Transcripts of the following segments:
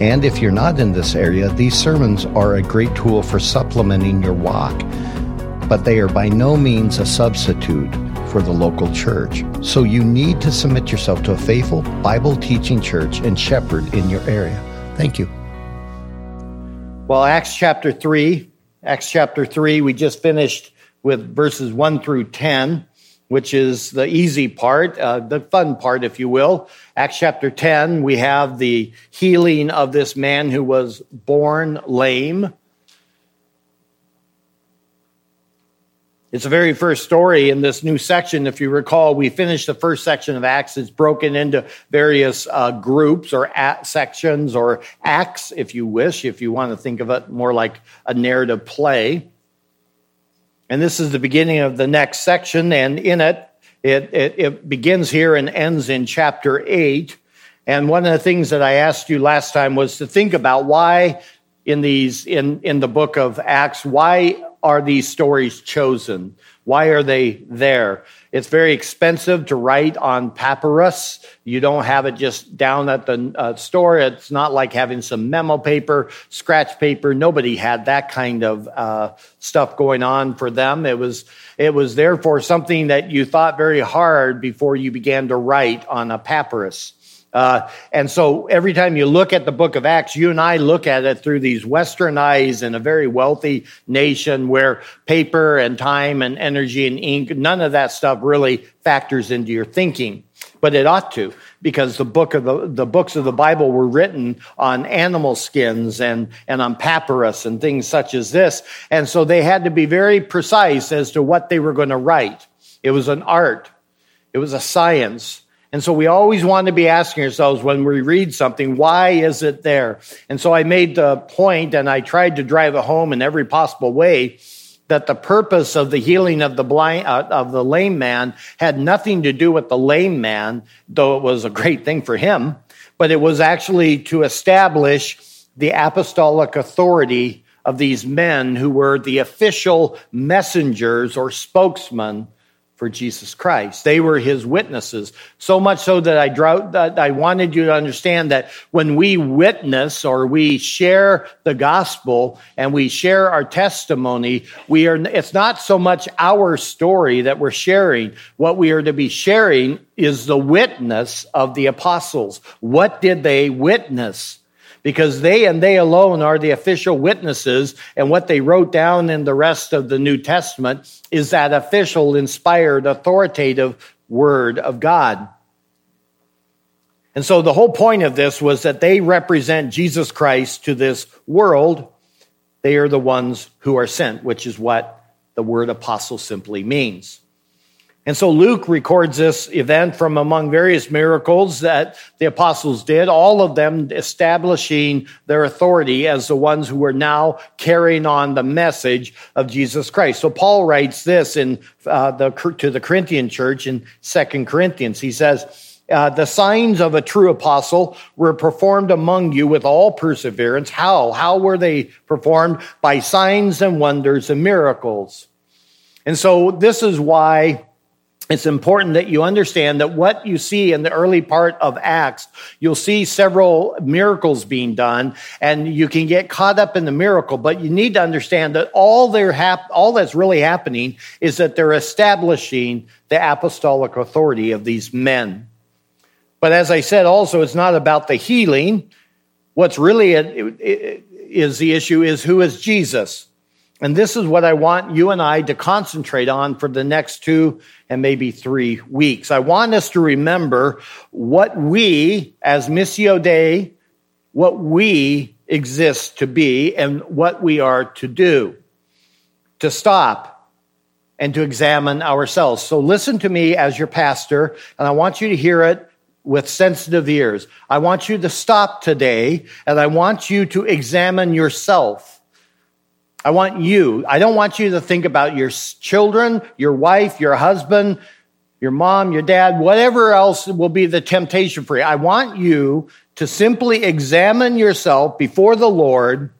And if you're not in this area, these sermons are a great tool for supplementing your walk, but they are by no means a substitute for the local church. So you need to submit yourself to a faithful Bible teaching church and shepherd in your area. Thank you. Well, Acts chapter 3, Acts chapter 3, we just finished with verses 1 through 10 which is the easy part, uh, the fun part, if you will. Acts chapter 10, we have the healing of this man who was born lame. It's the very first story in this new section. If you recall, we finished the first section of Acts. It's broken into various uh, groups or sections or acts, if you wish, if you want to think of it more like a narrative play. And this is the beginning of the next section, and in it, it, it, it, begins here and ends in chapter 8. And one of the things that I asked you last time was to think about why in these in, in the book of Acts, why are these stories chosen? Why are they there? It's very expensive to write on papyrus. You don't have it just down at the uh, store. It's not like having some memo paper, scratch paper. Nobody had that kind of uh, stuff going on for them. It was it was therefore something that you thought very hard before you began to write on a papyrus. Uh, and so every time you look at the book of Acts, you and I look at it through these Western eyes in a very wealthy nation where paper and time and energy and ink, none of that stuff really factors into your thinking. But it ought to, because the book of the, the books of the Bible were written on animal skins and, and on papyrus and things such as this. And so they had to be very precise as to what they were going to write. It was an art. It was a science. And so we always want to be asking ourselves when we read something, why is it there? And so I made the point and I tried to drive it home in every possible way that the purpose of the healing of the blind, uh, of the lame man had nothing to do with the lame man, though it was a great thing for him, but it was actually to establish the apostolic authority of these men who were the official messengers or spokesmen for Jesus Christ. They were his witnesses. So much so that I drought, that I wanted you to understand that when we witness or we share the gospel and we share our testimony, we are, it's not so much our story that we're sharing. What we are to be sharing is the witness of the apostles. What did they witness? Because they and they alone are the official witnesses. And what they wrote down in the rest of the New Testament is that official, inspired, authoritative word of God. And so the whole point of this was that they represent Jesus Christ to this world. They are the ones who are sent, which is what the word apostle simply means. And so Luke records this event from among various miracles that the apostles did, all of them establishing their authority as the ones who were now carrying on the message of Jesus Christ. So Paul writes this in uh, the, to the Corinthian church in Second Corinthians. He says, uh, the signs of a true apostle were performed among you with all perseverance. How? How were they performed? By signs and wonders and miracles. And so this is why it's important that you understand that what you see in the early part of Acts, you'll see several miracles being done and you can get caught up in the miracle, but you need to understand that all they're hap- all that's really happening is that they're establishing the apostolic authority of these men. But as I said, also, it's not about the healing. What's really is the issue is who is Jesus? And this is what I want you and I to concentrate on for the next two and maybe three weeks. I want us to remember what we, as Missio Dei, what we exist to be and what we are to do, to stop and to examine ourselves. So listen to me as your pastor, and I want you to hear it with sensitive ears. I want you to stop today, and I want you to examine yourself I want you, I don't want you to think about your children, your wife, your husband, your mom, your dad, whatever else will be the temptation for you. I want you to simply examine yourself before the Lord.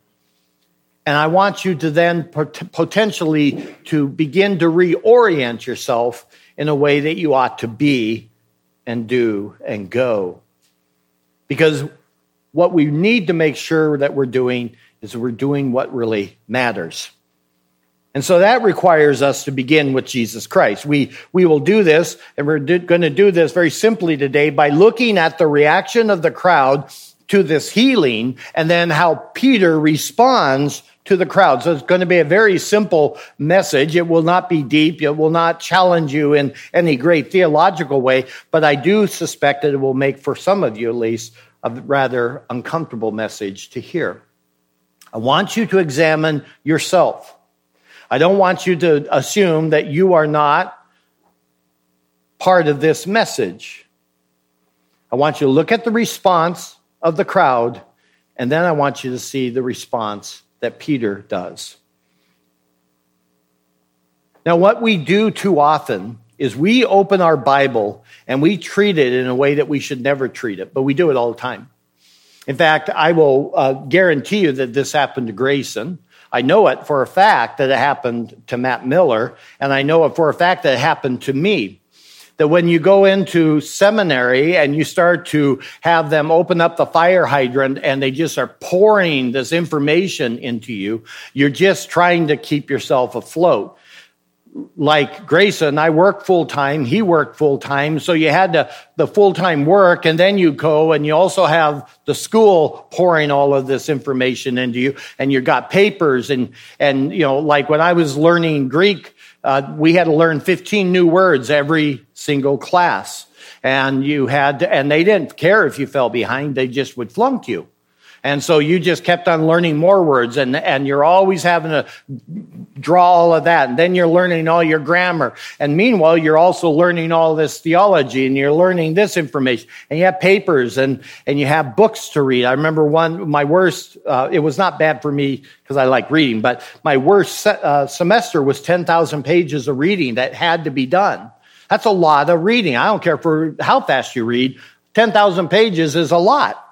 And I want you to then potentially to begin to reorient yourself in a way that you ought to be and do and go. Because what we need to make sure that we're doing is we're doing what really matters. And so that requires us to begin with Jesus Christ. We, we will do this, and we're do, going to do this very simply today by looking at the reaction of the crowd to this healing and then how Peter responds to the crowd. So it's going to be a very simple message. It will not be deep. It will not challenge you in any great theological way, but I do suspect that it will make, for some of you at least, a rather uncomfortable message to hear. I want you to examine yourself. I don't want you to assume that you are not part of this message. I want you to look at the response of the crowd, and then I want you to see the response that Peter does. Now, what we do too often is we open our Bible and we treat it in a way that we should never treat it, but we do it all the time. In fact, I will uh, guarantee you that this happened to Grayson. I know it for a fact that it happened to Matt Miller, and I know it for a fact that it happened to me. That when you go into seminary and you start to have them open up the fire hydrant and they just are pouring this information into you, you're just trying to keep yourself afloat like Grayson, I worked full time. He worked full time. So you had the, the full time work and then you go and you also have the school pouring all of this information into you and you got papers and, and, you know, like when I was learning Greek, uh, we had to learn 15 new words every single class. And you had to, and they didn't care if you fell behind. They just would flunk you. And so you just kept on learning more words and, and you're always having to draw all of that. And then you're learning all your grammar. And meanwhile, you're also learning all this theology and you're learning this information and you have papers and, and you have books to read. I remember one, my worst, uh, it was not bad for me because I like reading, but my worst se- uh, semester was 10,000 pages of reading that had to be done. That's a lot of reading. I don't care for how fast you read. 10,000 pages is a lot.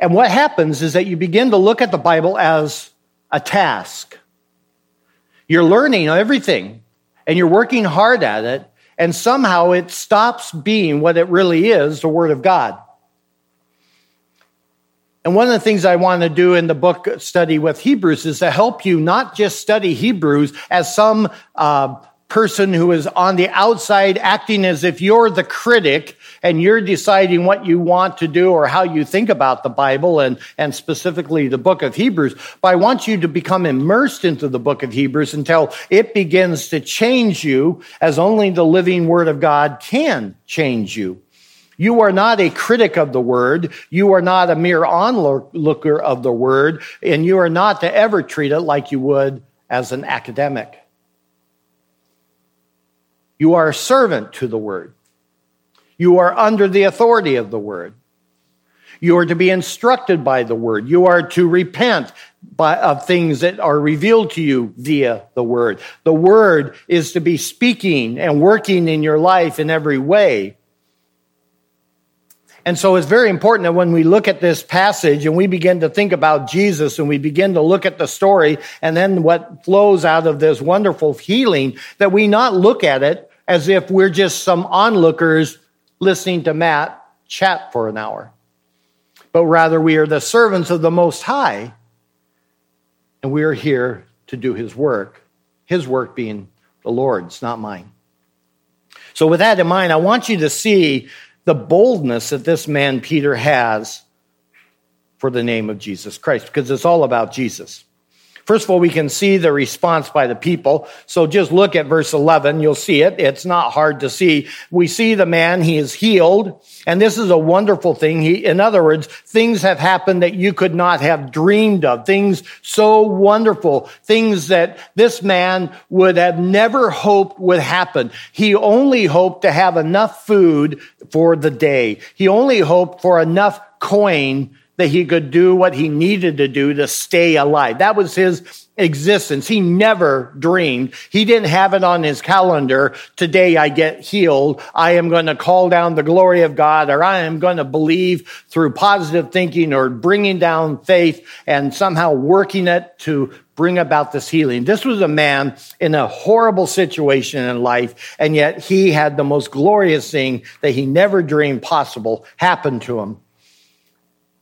And what happens is that you begin to look at the Bible as a task. You're learning everything and you're working hard at it, and somehow it stops being what it really is the Word of God. And one of the things I want to do in the book study with Hebrews is to help you not just study Hebrews as some uh, person who is on the outside acting as if you're the critic and you're deciding what you want to do or how you think about the Bible and, and specifically the book of Hebrews. But I want you to become immersed into the book of Hebrews until it begins to change you as only the living word of God can change you. You are not a critic of the word. You are not a mere onlooker of the word, and you are not to ever treat it like you would as an academic. You are a servant to the word. You are under the authority of the word. You are to be instructed by the word. You are to repent by, of things that are revealed to you via the word. The word is to be speaking and working in your life in every way. And so it's very important that when we look at this passage and we begin to think about Jesus and we begin to look at the story and then what flows out of this wonderful healing, that we not look at it as if we're just some onlookers listening to Matt chat for an hour, but rather we are the servants of the Most High, and we are here to do His work, His work being the Lord's, not mine. So, with that in mind, I want you to see the boldness that this man Peter has for the name of Jesus Christ, because it's all about Jesus. First of all, we can see the response by the people. So just look at verse 11. You'll see it. It's not hard to see. We see the man. He is healed. And this is a wonderful thing. He, in other words, things have happened that you could not have dreamed of. Things so wonderful. Things that this man would have never hoped would happen. He only hoped to have enough food for the day. He only hoped for enough coin that he could do what he needed to do to stay alive. That was his existence. He never dreamed. He didn't have it on his calendar. Today I get healed. I am going to call down the glory of God or I am going to believe through positive thinking or bringing down faith and somehow working it to bring about this healing. This was a man in a horrible situation in life, and yet he had the most glorious thing that he never dreamed possible happen to him.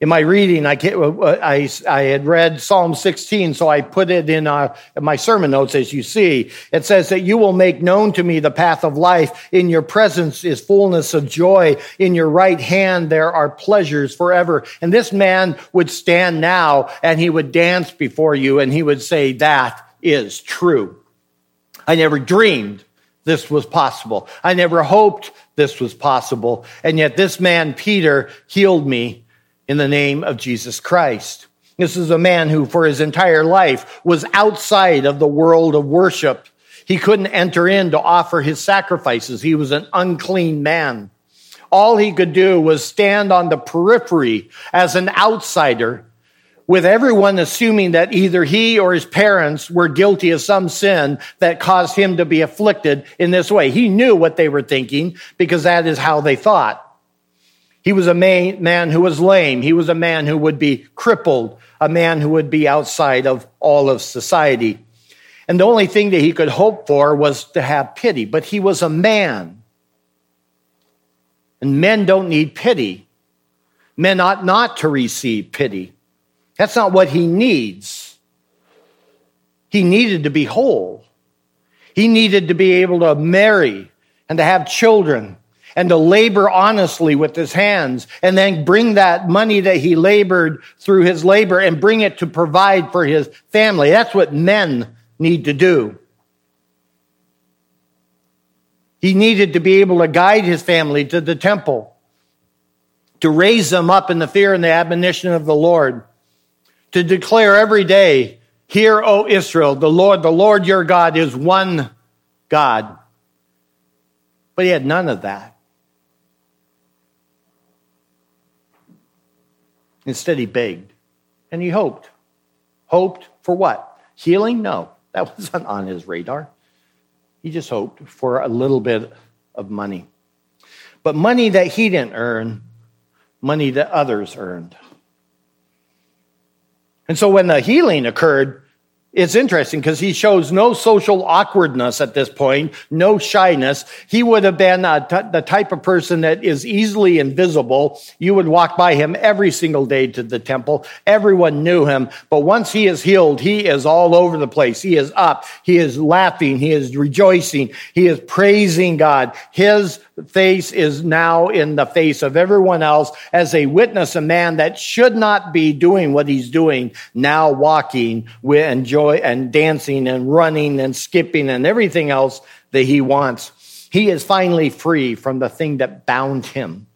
In my reading, I, I, I had read Psalm 16, so I put it in, uh, my sermon notes as you see. It says that you will make known to me the path of life. In your presence is fullness of joy. In your right hand there are pleasures forever. And this man would stand now and he would dance before you and he would say, that is true. I never dreamed this was possible. I never hoped this was possible. And yet this man, Peter, healed me in the name of Jesus Christ. This is a man who, for his entire life, was outside of the world of worship. He couldn't enter in to offer his sacrifices. He was an unclean man. All he could do was stand on the periphery as an outsider, with everyone assuming that either he or his parents were guilty of some sin that caused him to be afflicted in this way. He knew what they were thinking because that is how they thought. He was a man who was lame. He was a man who would be crippled, a man who would be outside of all of society. And the only thing that he could hope for was to have pity, but he was a man. And men don't need pity. Men ought not to receive pity. That's not what he needs. He needed to be whole. He needed to be able to marry and to have children and to labor honestly with his hands and then bring that money that he labored through his labor and bring it to provide for his family. That's what men need to do. He needed to be able to guide his family to the temple, to raise them up in the fear and the admonition of the Lord, to declare every day, Hear, O Israel, the Lord, the Lord your God is one God. But he had none of that. Instead, he begged and he hoped. Hoped for what? Healing? No, that wasn't on his radar. He just hoped for a little bit of money. But money that he didn't earn, money that others earned. And so when the healing occurred, it's interesting because he shows no social awkwardness at this point, no shyness. He would have been uh, the type of person that is easily invisible. You would walk by him every single day to the temple. Everyone knew him. But once he is healed, he is all over the place. He is up. He is laughing. He is rejoicing. He is praising God. His face is now in the face of everyone else as they witness a man that should not be doing what he's doing, now walking with joy and dancing and running and skipping and everything else that he wants. He is finally free from the thing that bound him.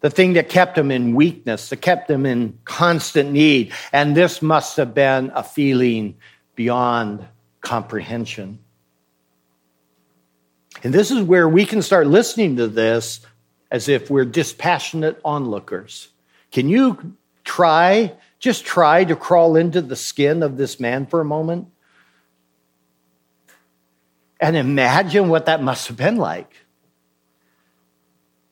The thing that kept him in weakness, that kept him in constant need. And this must have been a feeling beyond comprehension. And this is where we can start listening to this as if we're dispassionate onlookers. Can you try, just try to crawl into the skin of this man for a moment? And imagine what that must have been like.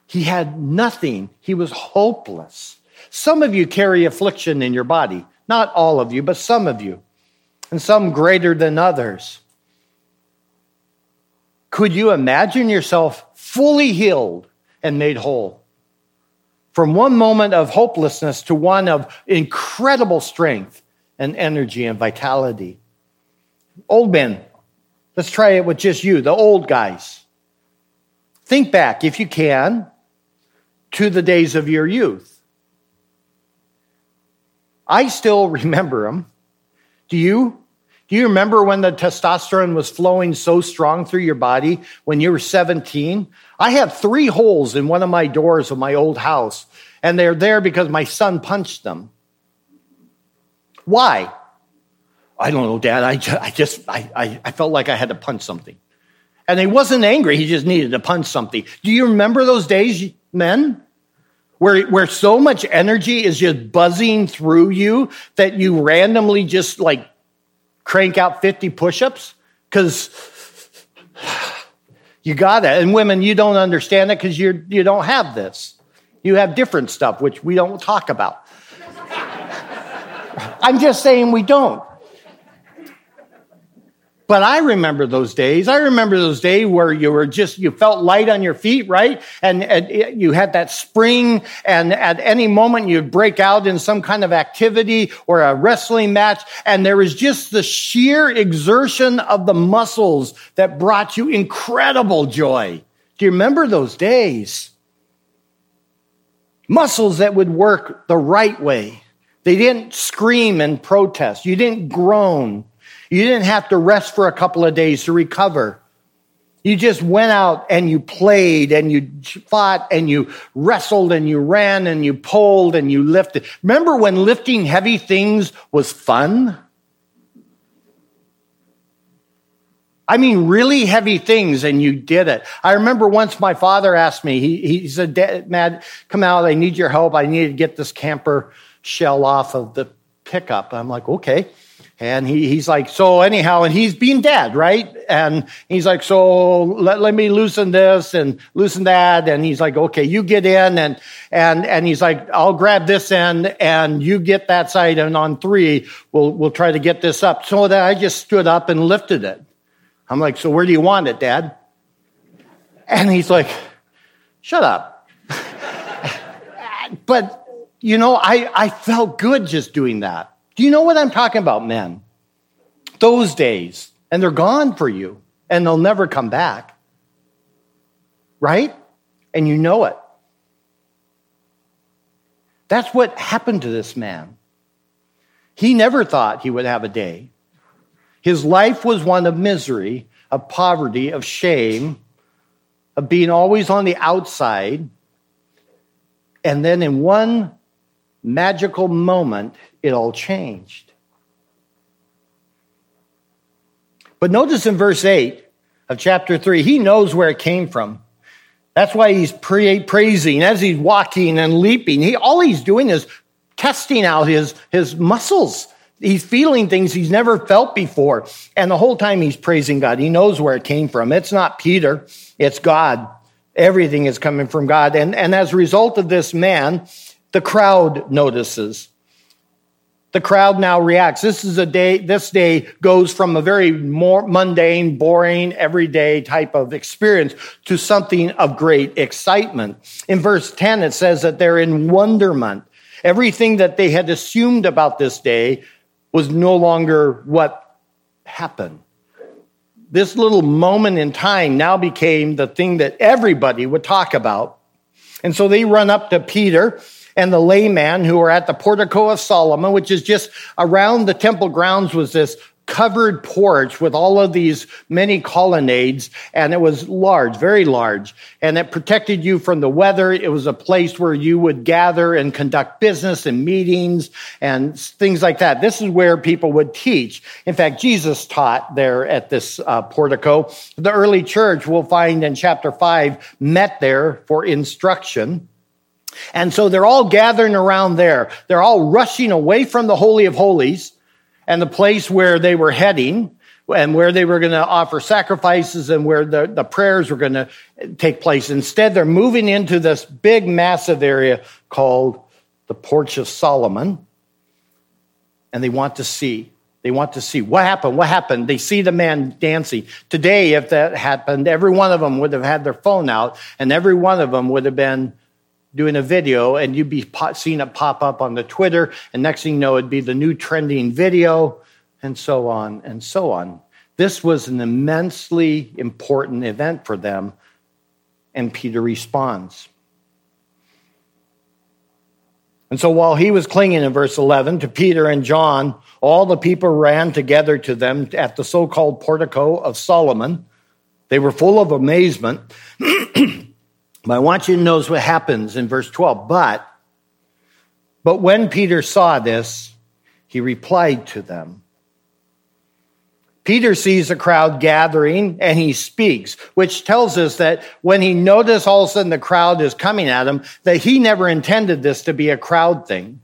He had nothing, he was hopeless. Some of you carry affliction in your body. Not all of you, but some of you, and some greater than others. Could you imagine yourself fully healed and made whole? From one moment of hopelessness to one of incredible strength and energy and vitality. Old men, let's try it with just you, the old guys. Think back, if you can, to the days of your youth. I still remember them. Do you? Do you remember when the testosterone was flowing so strong through your body when you were 17? I had three holes in one of my doors of my old house, and they're there because my son punched them. Why? I don't know, Dad. I just, I, just I, I, felt like I had to punch something. And he wasn't angry, he just needed to punch something. Do you remember those days, men? where, where so much energy is just buzzing through you that you randomly just like crank out 50 push-ups? Because you got it. And women, you don't understand it because you you don't have this. You have different stuff, which we don't talk about. I'm just saying we don't. But I remember those days. I remember those days where you were just, you felt light on your feet, right? And, and, you had that spring and at any moment you'd break out in some kind of activity or a wrestling match. And there was just the sheer exertion of the muscles that brought you incredible joy. Do you remember those days? Muscles that would work the right way. They didn't scream and protest. You didn't groan. You didn't have to rest for a couple of days to recover. You just went out and you played and you fought and you wrestled and you ran and you pulled and you lifted. Remember when lifting heavy things was fun? I mean, really heavy things, and you did it. I remember once my father asked me, he, he said, Matt, come out, I need your help. I need to get this camper shell off of the pickup. I'm like, okay. And he, he's like, so anyhow, and he's being dad, right? And he's like, so let, let me loosen this and loosen that. And he's like, okay, you get in and, and, and he's like, I'll grab this end and you get that side. And on three, we'll, we'll try to get this up. So that I just stood up and lifted it. I'm like, so where do you want it, dad? And he's like, shut up. but, you know, I, I felt good just doing that. Do you know what I'm talking about, men? Those days, and they're gone for you, and they'll never come back. Right? And you know it. That's what happened to this man. He never thought he would have a day. His life was one of misery, of poverty, of shame, of being always on the outside. And then in one magical moment, it all changed. But notice in verse 8 of chapter 3, he knows where it came from. That's why he's praising as he's walking and leaping. He, all he's doing is testing out his, his muscles. He's feeling things he's never felt before. And the whole time he's praising God. He knows where it came from. It's not Peter, it's God. Everything is coming from God. And, and as a result of this man, the crowd notices. The crowd now reacts. This is a day, this day goes from a very more mundane, boring, everyday type of experience to something of great excitement. In verse 10, it says that they're in wonderment. Everything that they had assumed about this day was no longer what happened. This little moment in time now became the thing that everybody would talk about. And so they run up to Peter and the layman who were at the portico of Solomon, which is just around the temple grounds was this covered porch with all of these many colonnades and it was large very large and it protected you from the weather. It was a place where you would gather and conduct business and meetings and things like that. This is where people would teach. In fact jesus taught there at this uh, portico. The early church we'll find in chapter 5 met there for instruction and so they're all gathering around there. They're all rushing away from the Holy of Holies and the place where they were heading and where they were going to offer sacrifices and where the, the prayers were going to take place. Instead, they're moving into this big, massive area called the Porch of Solomon. And they want to see. They want to see what happened. What happened? They see the man dancing. Today, if that happened, every one of them would have had their phone out and every one of them would have been doing a video and you'd be seeing it pop up on the Twitter, and next thing you know, it'd be the new trending video, and so on and so on. This was an immensely important event for them, and Peter responds. And so while he was clinging in verse 11 to Peter and John, all the people ran together to them at the so called portico of Solomon. They were full of amazement. But I want you to notice what happens in verse 12. But, but when Peter saw this, he replied to them, Peter sees a crowd gathering and he speaks, which tells us that when he noticed all of a sudden the crowd is coming at him, that he never intended this to be a crowd thing.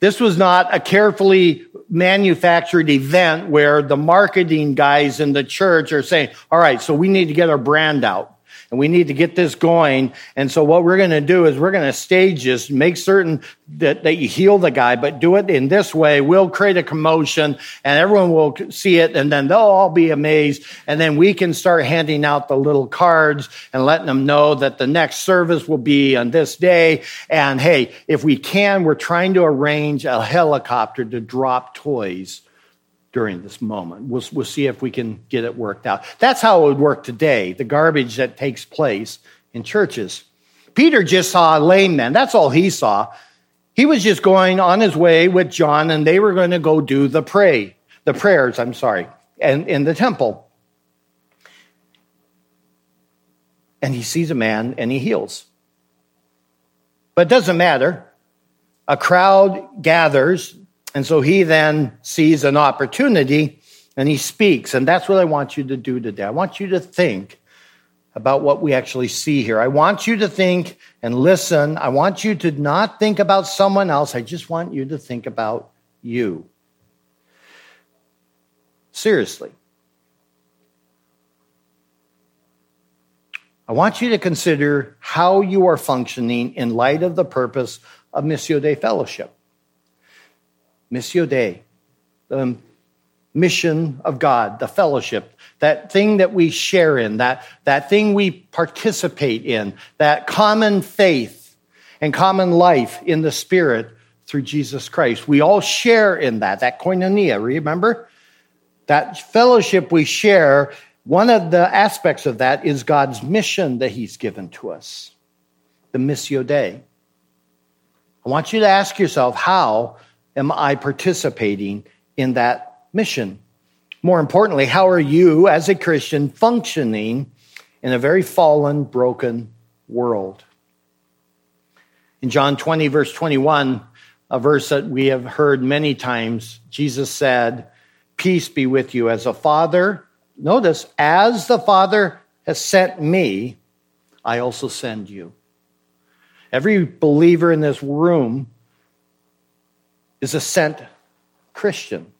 This was not a carefully manufactured event where the marketing guys in the church are saying, all right, so we need to get our brand out and we need to get this going. And so what we're going to do is we're going to stage this, make certain that, that you heal the guy, but do it in this way. We'll create a commotion and everyone will see it and then they'll all be amazed. And then we can start handing out the little cards and letting them know that the next service will be on this day. And hey, if we can, we're trying to arrange a helicopter to drop toys during this moment. We'll, we'll see if we can get it worked out. That's how it would work today, the garbage that takes place in churches. Peter just saw a lame man. That's all he saw. He was just going on his way with John, and they were going to go do the pray, the prayers, I'm sorry, and in the temple. And he sees a man and he heals. But it doesn't matter. A crowd gathers and so he then sees an opportunity and he speaks. And that's what I want you to do today. I want you to think about what we actually see here. I want you to think and listen. I want you to not think about someone else. I just want you to think about you. Seriously. I want you to consider how you are functioning in light of the purpose of Missio Dei Fellowship. Missio Dei, the mission of God, the fellowship, that thing that we share in, that, that thing we participate in, that common faith and common life in the Spirit through Jesus Christ. We all share in that, that koinonia, remember? That fellowship we share, one of the aspects of that is God's mission that He's given to us, the Missio Dei. I want you to ask yourself how am I participating in that mission? More importantly, how are you as a Christian functioning in a very fallen, broken world? In John 20, verse 21, a verse that we have heard many times, Jesus said, Peace be with you. As a father, notice, as the Father has sent me, I also send you. Every believer in this room is a sent Christian.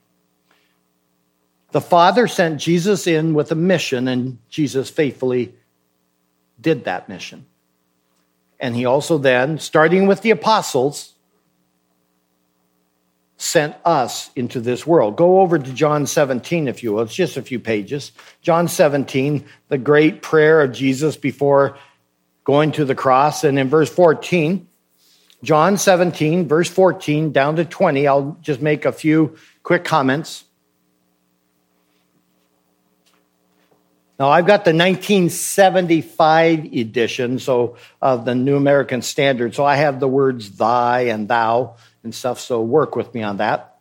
The Father sent Jesus in with a mission, and Jesus faithfully did that mission. And he also then, starting with the apostles, sent us into this world. Go over to John 17, if you will. It's just a few pages. John 17, the great prayer of Jesus before going to the cross. And in verse 14, John 17, verse 14 down to 20. I'll just make a few quick comments. Now, I've got the 1975 edition, so of the New American Standard. So I have the words thy and thou and stuff, so work with me on that.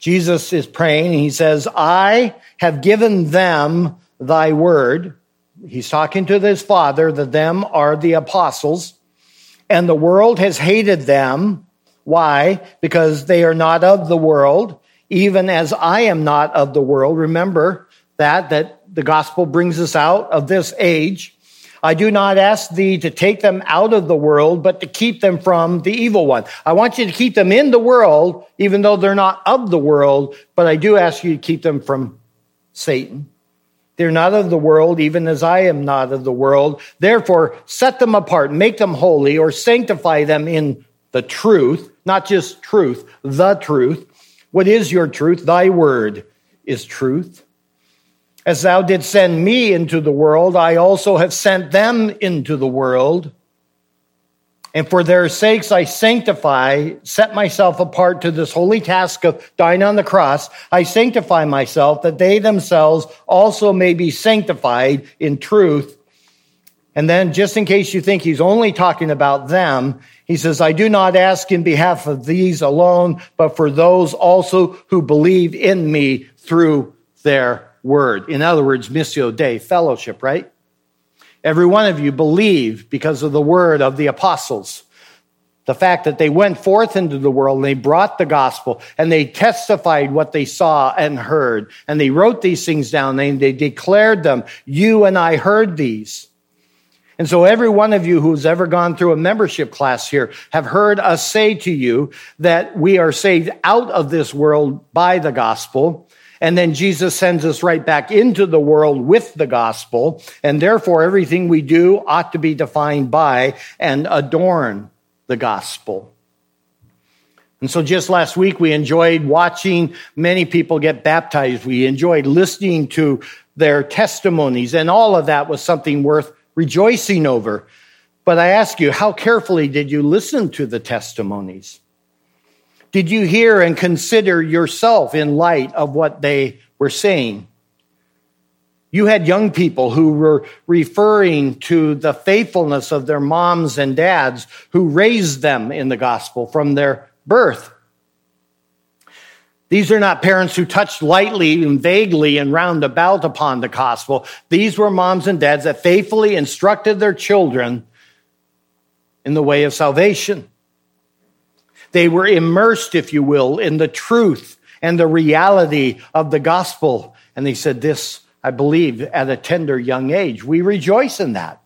Jesus is praying, he says, I have given them thy word. He's talking to his father. The them are the apostles and the world has hated them. Why? Because they are not of the world, even as I am not of the world. Remember that, that the gospel brings us out of this age. I do not ask thee to take them out of the world, but to keep them from the evil one. I want you to keep them in the world, even though they're not of the world, but I do ask you to keep them from Satan. They're not of the world, even as I am not of the world. Therefore, set them apart, make them holy, or sanctify them in the truth, not just truth, the truth. What is your truth? Thy word is truth. As thou didst send me into the world, I also have sent them into the world. And for their sakes I sanctify, set myself apart to this holy task of dying on the cross. I sanctify myself that they themselves also may be sanctified in truth. And then, just in case you think he's only talking about them, he says, I do not ask in behalf of these alone, but for those also who believe in me through their word. In other words, missio dei, fellowship, right? Every one of you believe because of the word of the apostles. the fact that they went forth into the world and they brought the gospel and they testified what they saw and heard and they wrote these things down and they declared them. You and I heard these. And so every one of you who's ever gone through a membership class here have heard us say to you that we are saved out of this world by the gospel. And then Jesus sends us right back into the world with the gospel. And therefore everything we do ought to be defined by and adorn the gospel. And so just last week, we enjoyed watching many people get baptized. We enjoyed listening to their testimonies, and all of that was something worth rejoicing over. But I ask you, how carefully did you listen to the testimonies? Did you hear and consider yourself in light of what they were saying? You had young people who were referring to the faithfulness of their moms and dads who raised them in the gospel from their birth. These are not parents who touched lightly and vaguely and roundabout upon the gospel. These were moms and dads that faithfully instructed their children in the way of salvation. They were immersed, if you will, in the truth and the reality of the gospel. And they said, This I believe, at a tender young age. We rejoice in that.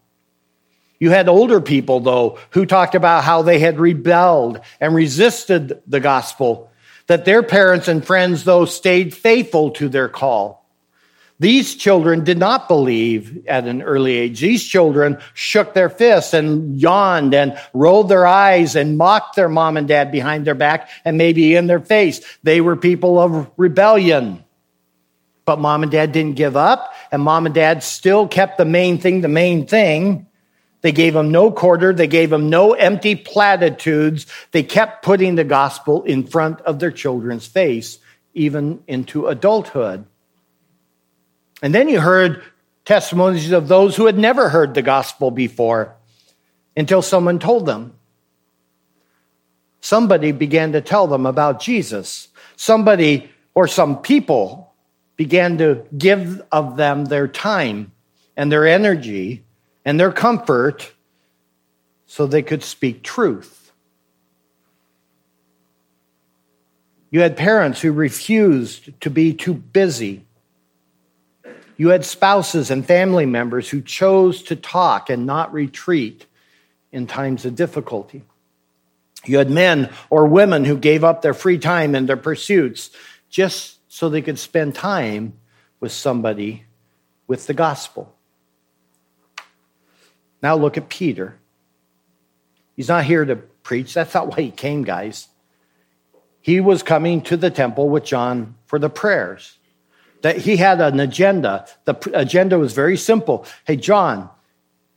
You had older people, though, who talked about how they had rebelled and resisted the gospel, that their parents and friends, though, stayed faithful to their call. These children did not believe at an early age. These children shook their fists and yawned and rolled their eyes and mocked their mom and dad behind their back and maybe in their face. They were people of rebellion. But mom and dad didn't give up, and mom and dad still kept the main thing the main thing. They gave them no quarter. They gave them no empty platitudes. They kept putting the gospel in front of their children's face, even into adulthood. And then you heard testimonies of those who had never heard the gospel before until someone told them. Somebody began to tell them about Jesus. Somebody or some people began to give of them their time and their energy and their comfort so they could speak truth. You had parents who refused to be too busy. You had spouses and family members who chose to talk and not retreat in times of difficulty. You had men or women who gave up their free time and their pursuits just so they could spend time with somebody with the gospel. Now look at Peter. He's not here to preach. That's not why he came, guys. He was coming to the temple with John for the prayers. That he had an agenda. The agenda was very simple. Hey, John,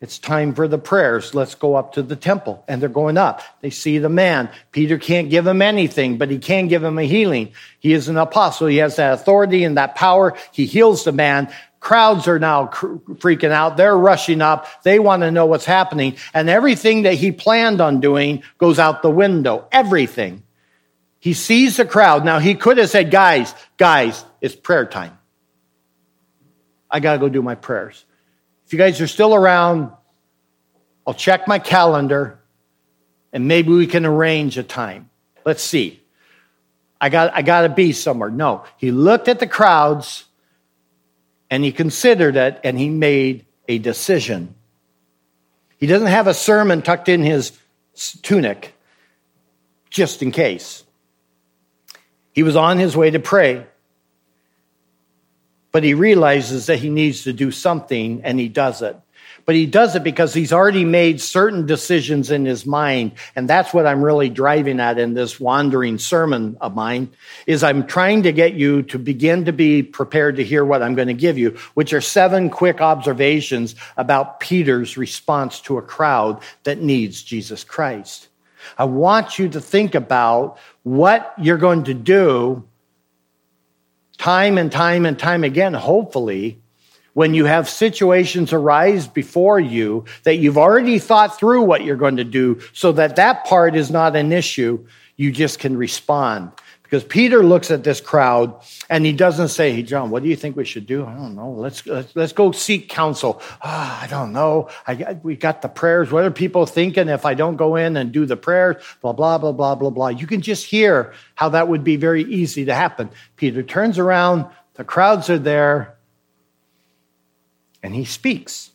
it's time for the prayers. Let's go up to the temple. And they're going up. They see the man. Peter can't give him anything, but he can give him a healing. He is an apostle. He has that authority and that power. He heals the man. Crowds are now freaking out. They're rushing up. They want to know what's happening. And everything that he planned on doing goes out the window. Everything. He sees the crowd. Now, he could have said, guys, guys, it's prayer time. I got to go do my prayers. If you guys are still around, I'll check my calendar and maybe we can arrange a time. Let's see. I got, I got to be somewhere. No, he looked at the crowds and he considered it and he made a decision. He doesn't have a sermon tucked in his tunic just in case. He was on his way to pray but he realizes that he needs to do something and he does it. But he does it because he's already made certain decisions in his mind. And that's what I'm really driving at in this wandering sermon of mine is I'm trying to get you to begin to be prepared to hear what I'm going to give you, which are seven quick observations about Peter's response to a crowd that needs Jesus Christ. I want you to think about what you're going to do time and time and time again, hopefully, when you have situations arise before you that you've already thought through what you're going to do so that that part is not an issue, you just can respond. Because Peter looks at this crowd and he doesn't say, Hey, John, what do you think we should do? I don't know. Let's, let's, let's go seek counsel. Oh, I don't know. I, we got the prayers. What are people thinking if I don't go in and do the prayers? Blah, blah, blah, blah, blah, blah. You can just hear how that would be very easy to happen. Peter turns around, the crowds are there, and he speaks.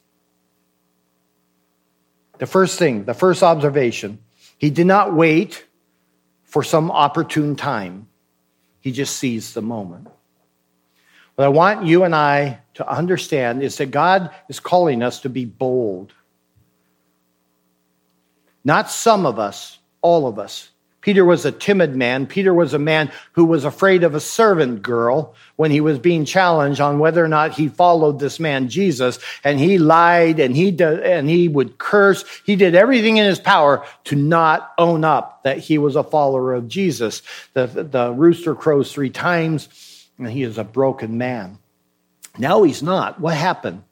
The first thing, the first observation, he did not wait for some opportune time. He just sees the moment. What I want you and I to understand is that God is calling us to be bold. Not some of us, all of us. Peter was a timid man. Peter was a man who was afraid of a servant girl when he was being challenged on whether or not he followed this man Jesus. And he lied and he did, and he would curse. He did everything in his power to not own up that he was a follower of Jesus. The, the rooster crows three times and he is a broken man. Now he's not. What happened?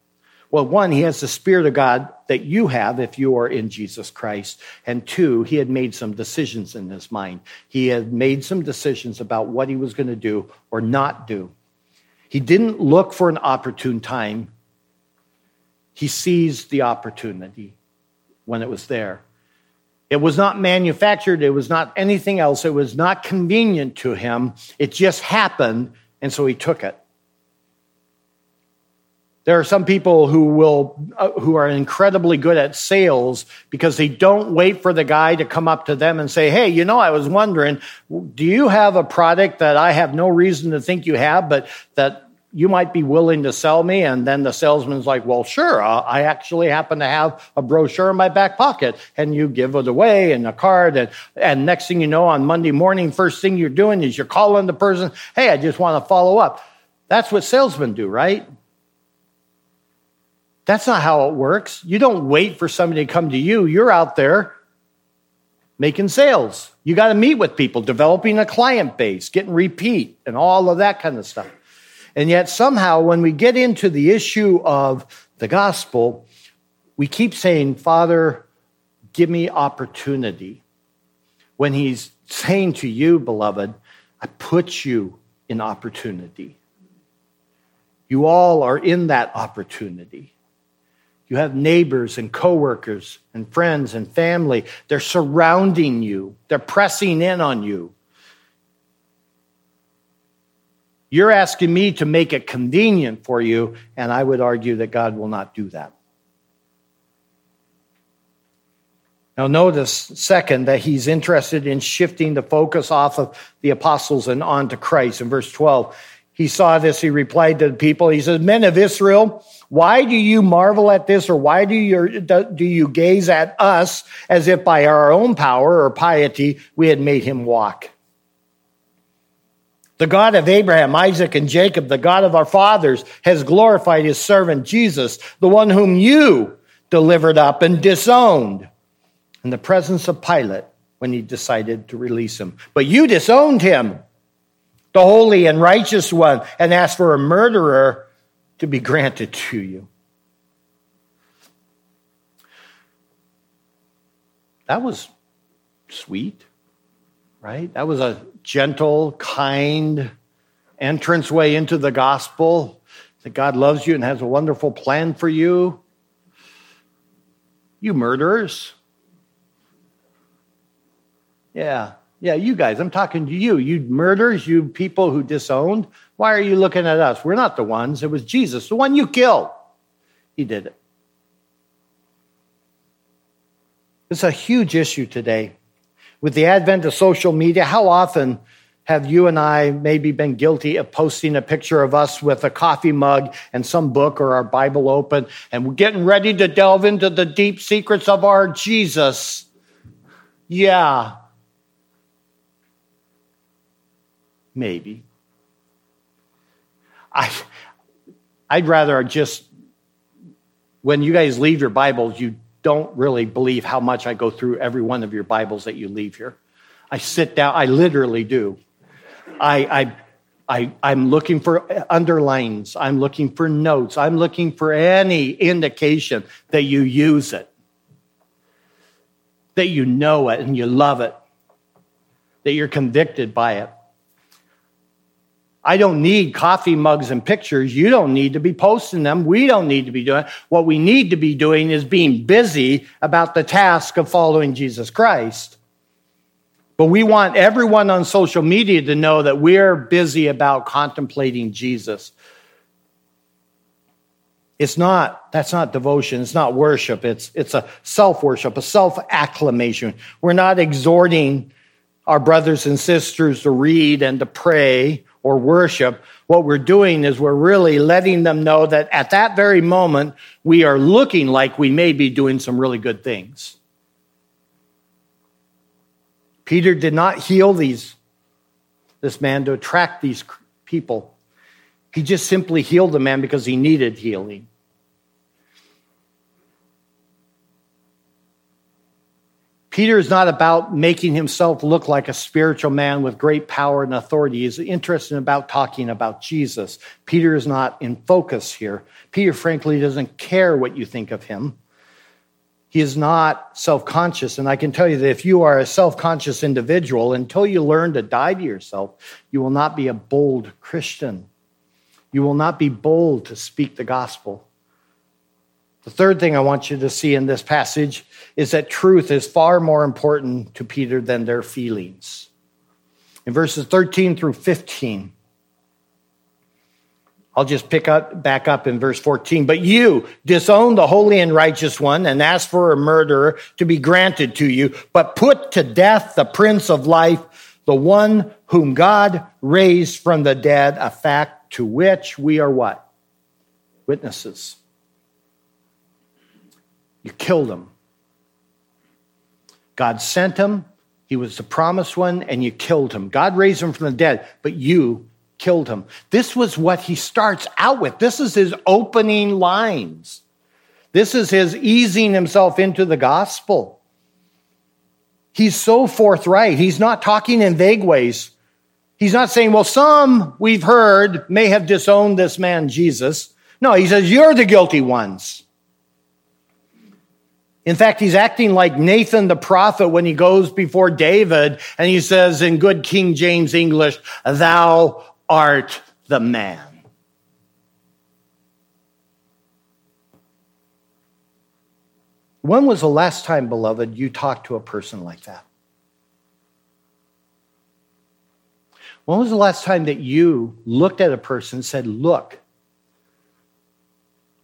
Well, one, he has the Spirit of God that you have if you are in Jesus Christ. And two, he had made some decisions in his mind. He had made some decisions about what he was going to do or not do. He didn't look for an opportune time, he seized the opportunity when it was there. It was not manufactured, it was not anything else, it was not convenient to him. It just happened, and so he took it. There are some people who will uh, who are incredibly good at sales because they don't wait for the guy to come up to them and say, "Hey, you know, I was wondering, do you have a product that I have no reason to think you have, but that you might be willing to sell me?" And then the salesman's like, "Well, sure. I actually happen to have a brochure in my back pocket." And you give it away and a card, and and next thing you know, on Monday morning, first thing you're doing is you're calling the person, "Hey, I just want to follow up." That's what salesmen do, right? That's not how it works. You don't wait for somebody to come to you. You're out there making sales. You got to meet with people, developing a client base, getting repeat, and all of that kind of stuff. And yet, somehow, when we get into the issue of the gospel, we keep saying, Father, give me opportunity. When he's saying to you, beloved, I put you in opportunity. You all are in that opportunity. You have neighbors and coworkers and friends and family. They're surrounding you, they're pressing in on you. You're asking me to make it convenient for you, and I would argue that God will not do that. Now, notice, second, that he's interested in shifting the focus off of the apostles and onto Christ. In verse 12, he saw this, he replied to the people, he says, Men of Israel, why do you marvel at this, or why do you, do you gaze at us as if by our own power or piety we had made him walk? The God of Abraham, Isaac, and Jacob, the God of our fathers, has glorified his servant Jesus, the one whom you delivered up and disowned in the presence of Pilate when he decided to release him. But you disowned him, the holy and righteous one, and ask for a murderer to be granted to you. That was sweet, right? That was a gentle, kind entranceway into the gospel that God loves you and has a wonderful plan for you. You murderers. Yeah, yeah, you guys, I'm talking to you. You murderers, you people who disowned. Why are you looking at us? We're not the ones. It was Jesus, the one you killed. He did it. It's a huge issue today. With the advent of social media, how often have you and I maybe been guilty of posting a picture of us with a coffee mug and some book or our Bible open, and we're getting ready to delve into the deep secrets of our Jesus? Yeah. Maybe. I, I'd rather just, when you guys leave your Bibles, you don't really believe how much I go through every one of your Bibles that you leave here. I sit down, I literally do. I, I, I, I'm looking for underlines, I'm looking for notes, I'm looking for any indication that you use it, that you know it and you love it, that you're convicted by it. I don't need coffee mugs and pictures. You don't need to be posting them. We don't need to be doing. What we need to be doing is being busy about the task of following Jesus Christ. But we want everyone on social media to know that we're busy about contemplating Jesus. It's not, that's not devotion. It's not worship. It's, it's a self worship, a self acclamation. We're not exhorting our brothers and sisters to read and to pray or worship, what we're doing is we're really letting them know that at that very moment, we are looking like we may be doing some really good things. Peter did not heal these, this man to attract these people. He just simply healed the man because he needed healing. Peter is not about making himself look like a spiritual man with great power and authority. He's interested about talking about Jesus. Peter is not in focus here. Peter, frankly, doesn't care what you think of him. He is not self conscious. And I can tell you that if you are a self conscious individual, until you learn to die to yourself, you will not be a bold Christian. You will not be bold to speak the gospel. The third thing I want you to see in this passage is that truth is far more important to Peter than their feelings. In verses 13 through 15, I'll just pick up back up in verse 14. But you disown the holy and righteous one and ask for a murderer to be granted to you, but put to death the prince of life, the one whom God raised from the dead, a fact to which we are what? Witnesses. You killed him. God sent him. He was the promised one, and you killed him. God raised him from the dead, but you killed him. This was what he starts out with. This is his opening lines. This is his easing himself into the gospel. He's so forthright. He's not talking in vague ways. He's not saying, well, some we've heard may have disowned this man, Jesus. No, he says, you're the guilty ones. In fact, he's acting like Nathan the prophet when he goes before David and he says in good King James English, Thou art the man. When was the last time, beloved, you talked to a person like that? When was the last time that you looked at a person and said, Look,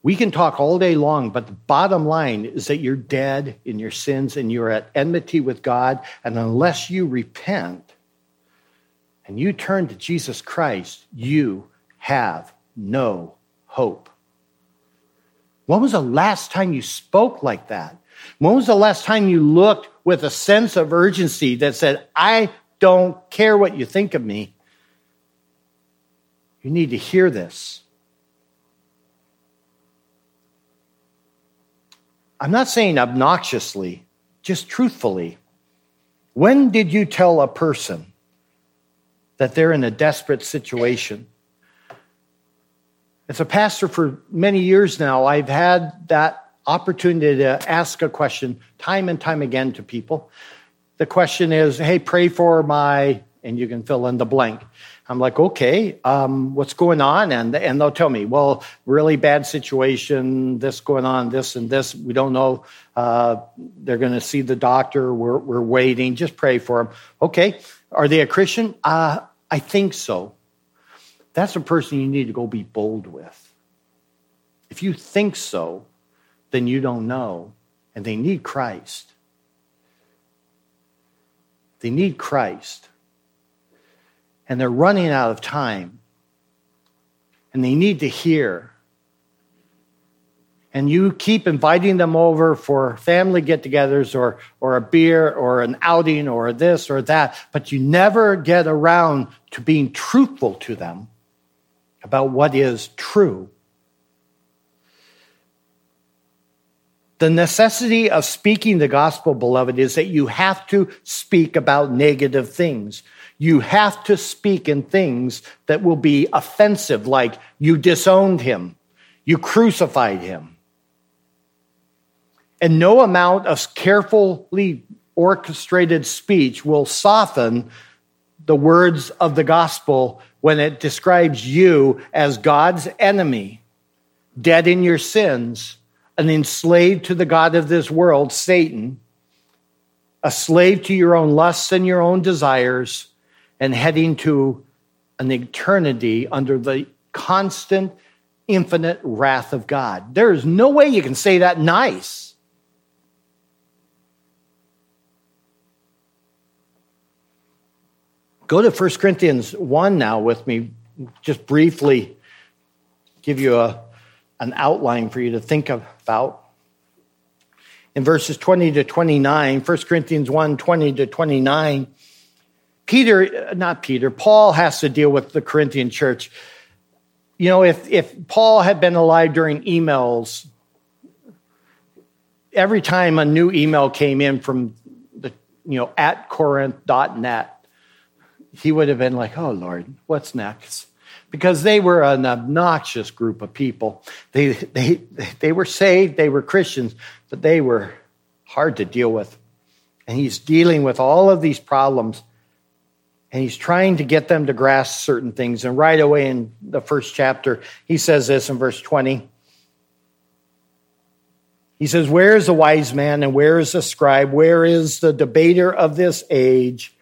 we can talk all day long, but the bottom line is that you're dead in your sins and you're at enmity with God. And unless you repent and you turn to Jesus Christ, you have no hope. When was the last time you spoke like that? When was the last time you looked with a sense of urgency that said, I don't care what you think of me? You need to hear this. I'm not saying obnoxiously, just truthfully. When did you tell a person that they're in a desperate situation? As a pastor for many years now, I've had that opportunity to ask a question time and time again to people. The question is, hey, pray for my, and you can fill in the blank. I'm like, okay, um, what's going on? And, and they'll tell me, well, really bad situation, this going on, this and this. We don't know. Uh, they're going to see the doctor. We're, we're waiting. Just pray for them. Okay. Are they a Christian? Uh, I think so. That's a person you need to go be bold with. If you think so, then you don't know. And they need Christ. They need Christ and they're running out of time and they need to hear. And you keep inviting them over for family get togethers or, or a beer or an outing or this or that, but you never get around to being truthful to them about what is true. The necessity of speaking the gospel, beloved, is that you have to speak about negative things. You have to speak in things that will be offensive, like you disowned him, you crucified him. And no amount of carefully orchestrated speech will soften the words of the gospel when it describes you as God's enemy, dead in your sins, and enslaved to the God of this world, Satan, a slave to your own lusts and your own desires, and heading to an eternity under the constant, infinite wrath of God. There is no way you can say that nice. Go to 1 Corinthians 1 now with me, just briefly give you a, an outline for you to think about. In verses 20 to 29, 1 Corinthians 1 20 to 29, Peter, not Peter, Paul has to deal with the Corinthian church. You know, if, if Paul had been alive during emails, every time a new email came in from the, you know, at corinth.net, he would have been like, oh, Lord, what's next? Because they were an obnoxious group of people. They, they, they were saved, they were Christians, but they were hard to deal with. And he's dealing with all of these problems and he's trying to get them to grasp certain things. And right away in the first chapter, he says this in verse 20. He says, Where is the wise man and where is the scribe? Where is the debater of this age?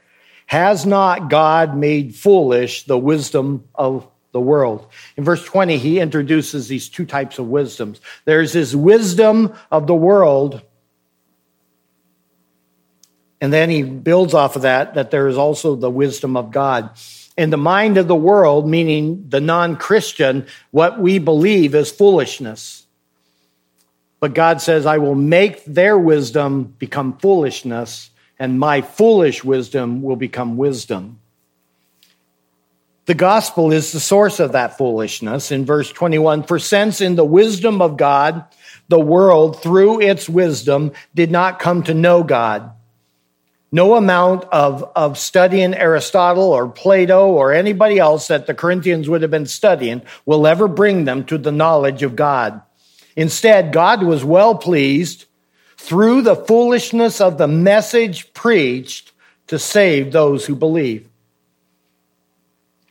Has not God made foolish the wisdom of the world? In verse 20, he introduces these two types of wisdoms. There's this wisdom of the world and then he builds off of that, that there is also the wisdom of God. In the mind of the world, meaning the non Christian, what we believe is foolishness. But God says, I will make their wisdom become foolishness, and my foolish wisdom will become wisdom. The gospel is the source of that foolishness. In verse 21, for since in the wisdom of God, the world through its wisdom did not come to know God no amount of, of studying Aristotle or Plato or anybody else that the Corinthians would have been studying will ever bring them to the knowledge of God. Instead, God was well pleased through the foolishness of the message preached to save those who believe.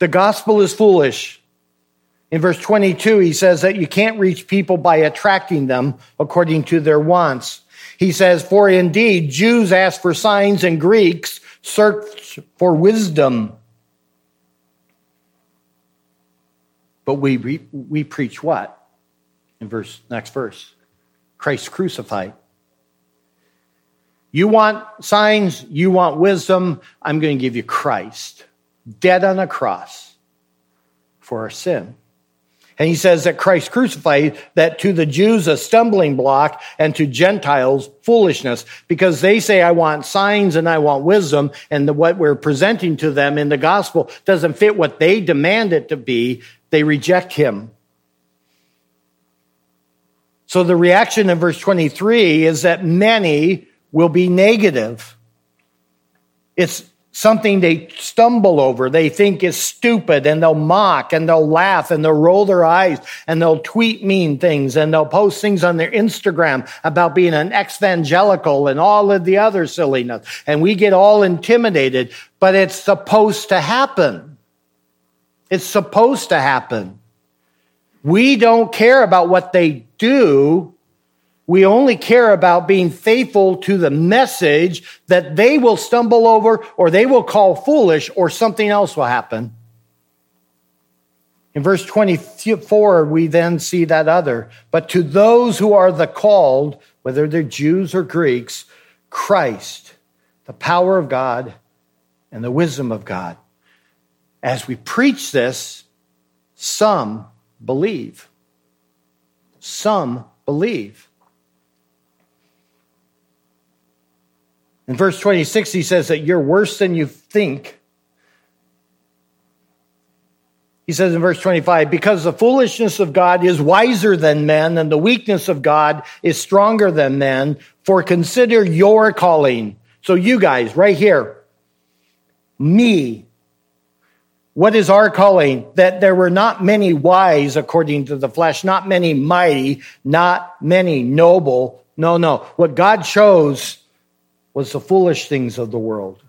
The gospel is foolish. In verse 22, he says that you can't reach people by attracting them according to their wants. He says, For indeed, Jews ask for signs and Greeks search for wisdom. But we, we, we preach what? In verse next verse. Christ crucified. You want signs, you want wisdom, I'm going to give you Christ, dead on a cross for our sin. And he says that Christ crucified that to the Jews a stumbling block and to Gentiles foolishness because they say, I want signs and I want wisdom. And the, what we're presenting to them in the gospel doesn't fit what they demand it to be. They reject him. So the reaction in verse 23 is that many will be negative. It's something they stumble over, they think is stupid, and they'll mock and they'll laugh and they'll roll their eyes and they'll tweet mean things and they'll post things on their Instagram about being an evangelical and all of the other silliness. And we get all intimidated, but it's supposed to happen. It's supposed to happen. We don't care about what they do. We only care about being faithful to the message that they will stumble over or they will call foolish or something else will happen. In verse 24, we then see that other. But to those who are the called, whether they're Jews or Greeks, Christ, the power of God and the wisdom of God. As we preach this, some believe. Some believe. In verse 26, he says that you're worse than you think. He says in verse 25, because the foolishness of God is wiser than men, and the weakness of God is stronger than men, for consider your calling. So, you guys, right here, me, what is our calling? That there were not many wise according to the flesh, not many mighty, not many noble. No, no. What God chose was the foolish things of the world.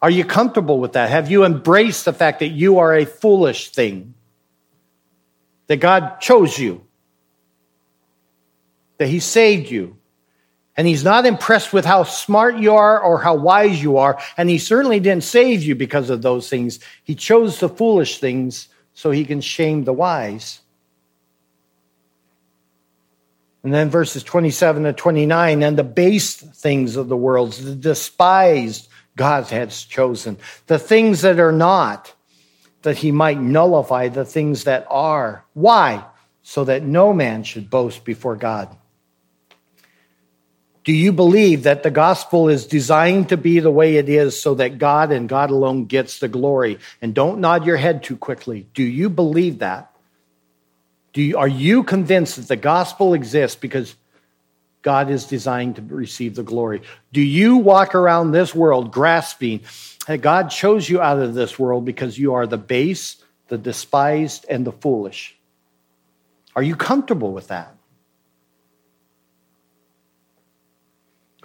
Are you comfortable with that? Have you embraced the fact that you are a foolish thing? That God chose you? That He saved you? And He's not impressed with how smart you are or how wise you are. And He certainly didn't save you because of those things. He chose the foolish things so He can shame the wise. And then verses 27 to 29, and the base things of the world, the despised God has chosen, the things that are not, that he might nullify the things that are. Why? So that no man should boast before God. Do you believe that the gospel is designed to be the way it is so that God and God alone gets the glory? And don't nod your head too quickly. Do you believe that? Do you, are you convinced that the gospel exists because God is designed to receive the glory? Do you walk around this world grasping that God chose you out of this world because you are the base, the despised, and the foolish? Are you comfortable with that?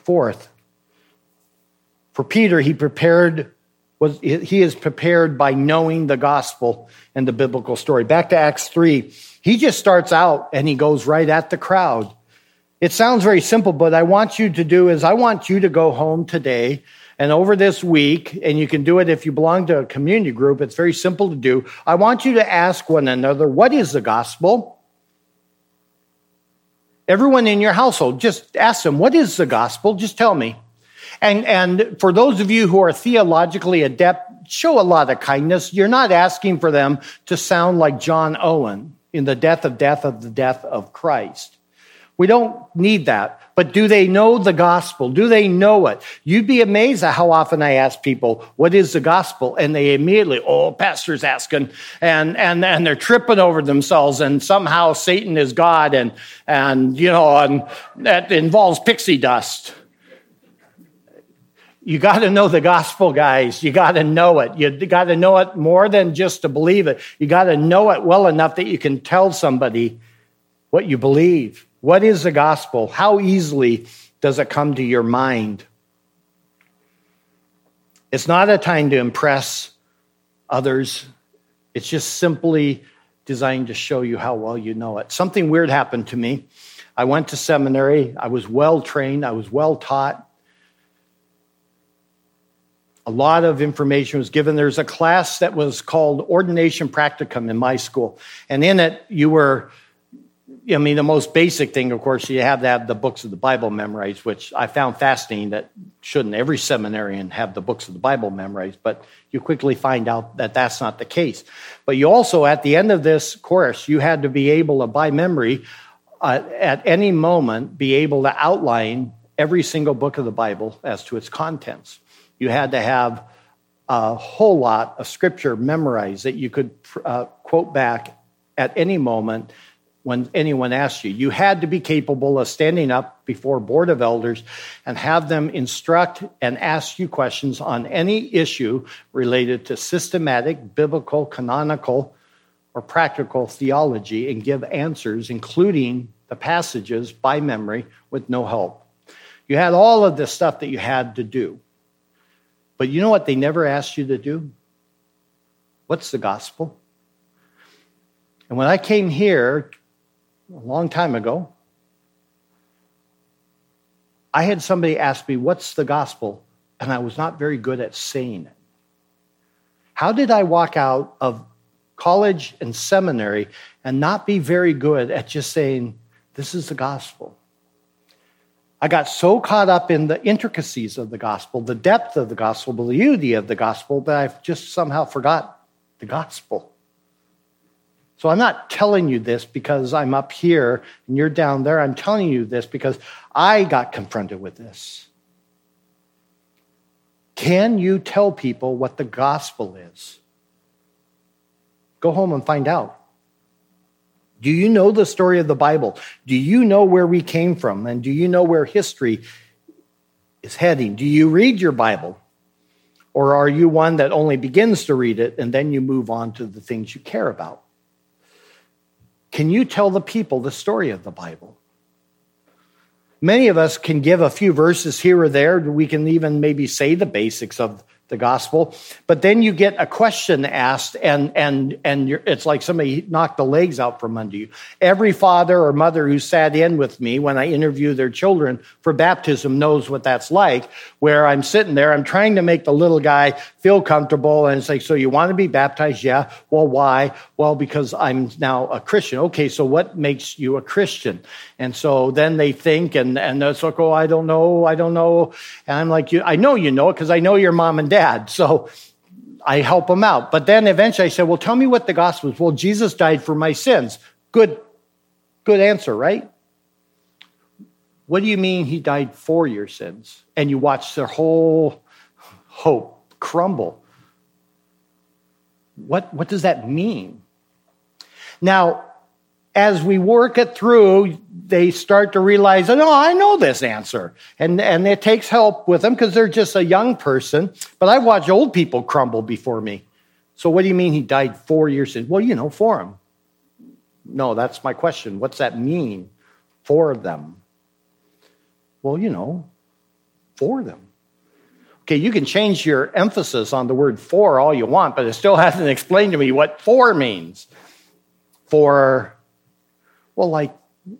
Fourth, for Peter, he prepared was he is prepared by knowing the gospel and the biblical story. Back to Acts 3, he just starts out and he goes right at the crowd. It sounds very simple, but I want you to do is I want you to go home today and over this week, and you can do it if you belong to a community group, it's very simple to do. I want you to ask one another, what is the gospel? Everyone in your household, just ask them, what is the gospel? Just tell me. And, and for those of you who are theologically adept, show a lot of kindness. You're not asking for them to sound like John Owen in the death of death of the death of Christ. We don't need that. But do they know the gospel? Do they know it? You'd be amazed at how often I ask people, what is the gospel? And they immediately, oh, pastor's asking, and, and, and they're tripping over themselves, and somehow Satan is God, and, and, you know, and that involves pixie dust. You got to know the gospel, guys. You got to know it. You got to know it more than just to believe it. You got to know it well enough that you can tell somebody what you believe. What is the gospel? How easily does it come to your mind? It's not a time to impress others. It's just simply designed to show you how well you know it. Something weird happened to me. I went to seminary. I was well trained. I was well taught a lot of information was given. There's a class that was called Ordination Practicum in my school. And in it, you were, I mean, the most basic thing, of course, you have to have the books of the Bible memorized, which I found fascinating that shouldn't every seminarian have the books of the Bible memorized, but you quickly find out that that's not the case. But you also, at the end of this course, you had to be able to, by memory, uh, at any moment, be able to outline every single book of the Bible as to its contents. You had to have a whole lot of scripture memorized that you could uh, quote back at any moment when anyone asked you. You had to be capable of standing up before board of elders and have them instruct and ask you questions on any issue related to systematic, biblical, canonical, or practical theology and give answers, including the passages by memory with no help. You had all of this stuff that you had to do. But you know what they never asked you to do? What's the gospel? And when I came here a long time ago, I had somebody ask me, What's the gospel? And I was not very good at saying it. How did I walk out of college and seminary and not be very good at just saying, This is the gospel? I got so caught up in the intricacies of the gospel, the depth of the gospel, the beauty of the gospel, that I've just somehow forgot the gospel. So I'm not telling you this because I'm up here and you're down there. I'm telling you this because I got confronted with this. Can you tell people what the gospel is? Go home and find out. Do you know the story of the Bible? Do you know where we came from? And do you know where history is heading? Do you read your Bible? Or are you one that only begins to read it and then you move on to the things you care about? Can you tell the people the story of the Bible? Many of us can give a few verses here or there. We can even maybe say the basics of the gospel. But then you get a question asked, and and and it's like somebody knocked the legs out from under you. Every father or mother who sat in with me when I interview their children for baptism knows what that's like. Where I'm sitting there, I'm trying to make the little guy feel comfortable, and it's like, so you want to be baptized? Yeah. Well, why? Well, because I'm now a Christian. Okay, so what makes you a Christian? And so then they think, and and it's like, oh, I don't know, I don't know, and I'm like, you, I know you know it because I know your mom and dad. So I help them out. But then eventually I said, Well, tell me what the gospel is. Well, Jesus died for my sins. Good, good answer, right? What do you mean he died for your sins? And you watch their whole hope crumble. What, what does that mean? Now, as we work it through, they start to realize, oh, I know this answer. And, and it takes help with them because they're just a young person. But I watch old people crumble before me. So what do you mean he died four years? Well, you know, for him. No, that's my question. What's that mean for them? Well, you know, for them. Okay, you can change your emphasis on the word for all you want, but it still hasn't explained to me what for means. For well, like,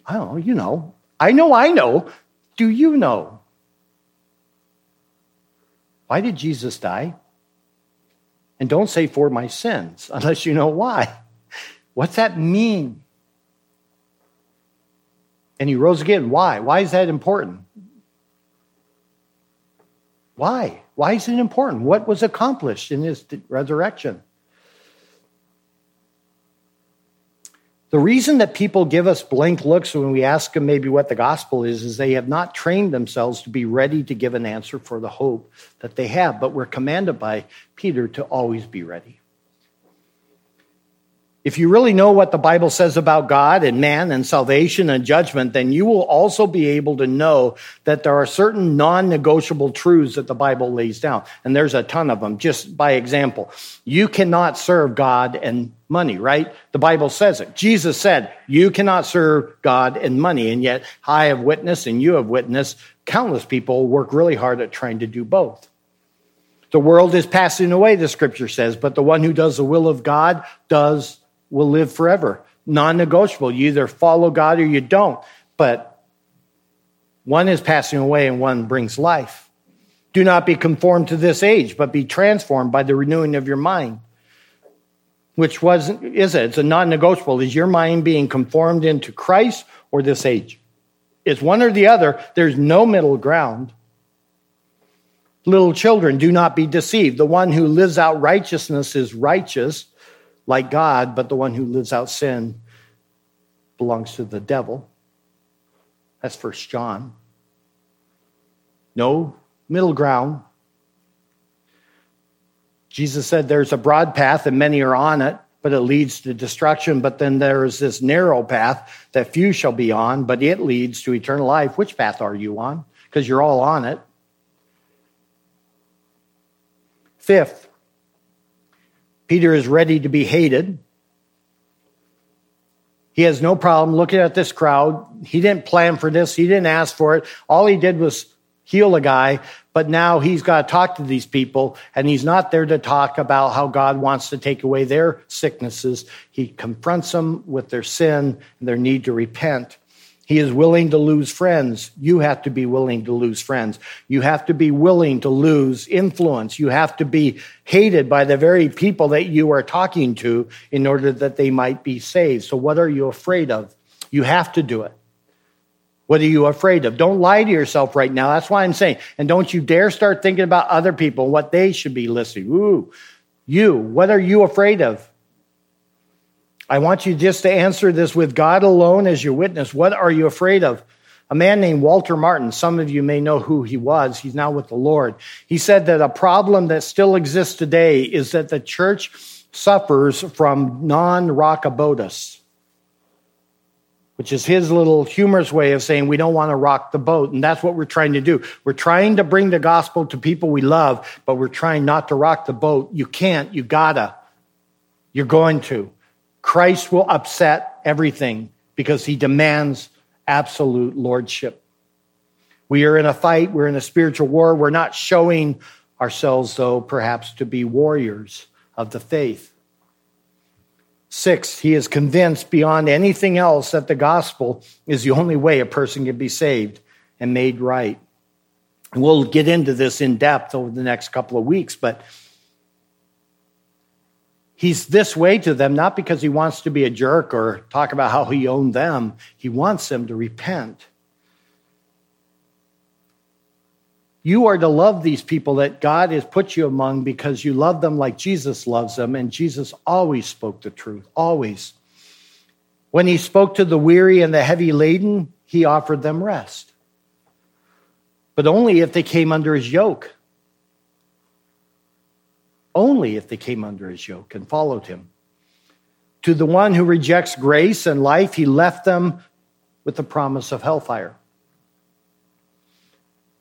I don't know, you know. I know I know. Do you know? Why did Jesus die? And don't say for my sins unless you know why. What's that mean? And he rose again. Why? Why is that important? Why? Why is it important? What was accomplished in his resurrection? The reason that people give us blank looks when we ask them maybe what the gospel is, is they have not trained themselves to be ready to give an answer for the hope that they have. But we're commanded by Peter to always be ready. If you really know what the Bible says about God and man and salvation and judgment, then you will also be able to know that there are certain non negotiable truths that the Bible lays down. And there's a ton of them. Just by example, you cannot serve God and money, right? The Bible says it. Jesus said, You cannot serve God and money. And yet, I have witnessed and you have witnessed countless people work really hard at trying to do both. The world is passing away, the scripture says, but the one who does the will of God does will live forever. Non negotiable. You either follow God or you don't. But one is passing away and one brings life. Do not be conformed to this age, but be transformed by the renewing of your mind. Which was is it? It's a non-negotiable. Is your mind being conformed into Christ or this age? It's one or the other. There's no middle ground. Little children, do not be deceived. The one who lives out righteousness is righteous, like God, but the one who lives out sin belongs to the devil. That's First John. No middle ground. Jesus said there's a broad path and many are on it, but it leads to destruction. But then there is this narrow path that few shall be on, but it leads to eternal life. Which path are you on? Because you're all on it. Fifth, Peter is ready to be hated. He has no problem looking at this crowd. He didn't plan for this. He didn't ask for it. All he did was heal a guy, but now he's got to talk to these people and he's not there to talk about how God wants to take away their sicknesses. He confronts them with their sin and their need to repent. He is willing to lose friends. You have to be willing to lose friends. You have to be willing to lose influence. You have to be hated by the very people that you are talking to in order that they might be saved. So, what are you afraid of? You have to do it. What are you afraid of? Don't lie to yourself right now. That's why I'm saying. And don't you dare start thinking about other people and what they should be listening. Ooh, you. What are you afraid of? I want you just to answer this with God alone as your witness. What are you afraid of? A man named Walter Martin, some of you may know who he was. He's now with the Lord. He said that a problem that still exists today is that the church suffers from non rockabotus, which is his little humorous way of saying we don't want to rock the boat. And that's what we're trying to do. We're trying to bring the gospel to people we love, but we're trying not to rock the boat. You can't, you gotta. You're going to. Christ will upset everything because he demands absolute lordship. We are in a fight, we're in a spiritual war. We're not showing ourselves, though, perhaps to be warriors of the faith. Six, he is convinced beyond anything else that the gospel is the only way a person can be saved and made right. We'll get into this in depth over the next couple of weeks, but he's this way to them not because he wants to be a jerk or talk about how he owned them, he wants them to repent. You are to love these people that God has put you among because you love them like Jesus loves them, and Jesus always spoke the truth, always. When he spoke to the weary and the heavy laden, he offered them rest, but only if they came under his yoke. Only if they came under his yoke and followed him. To the one who rejects grace and life, he left them with the promise of hellfire.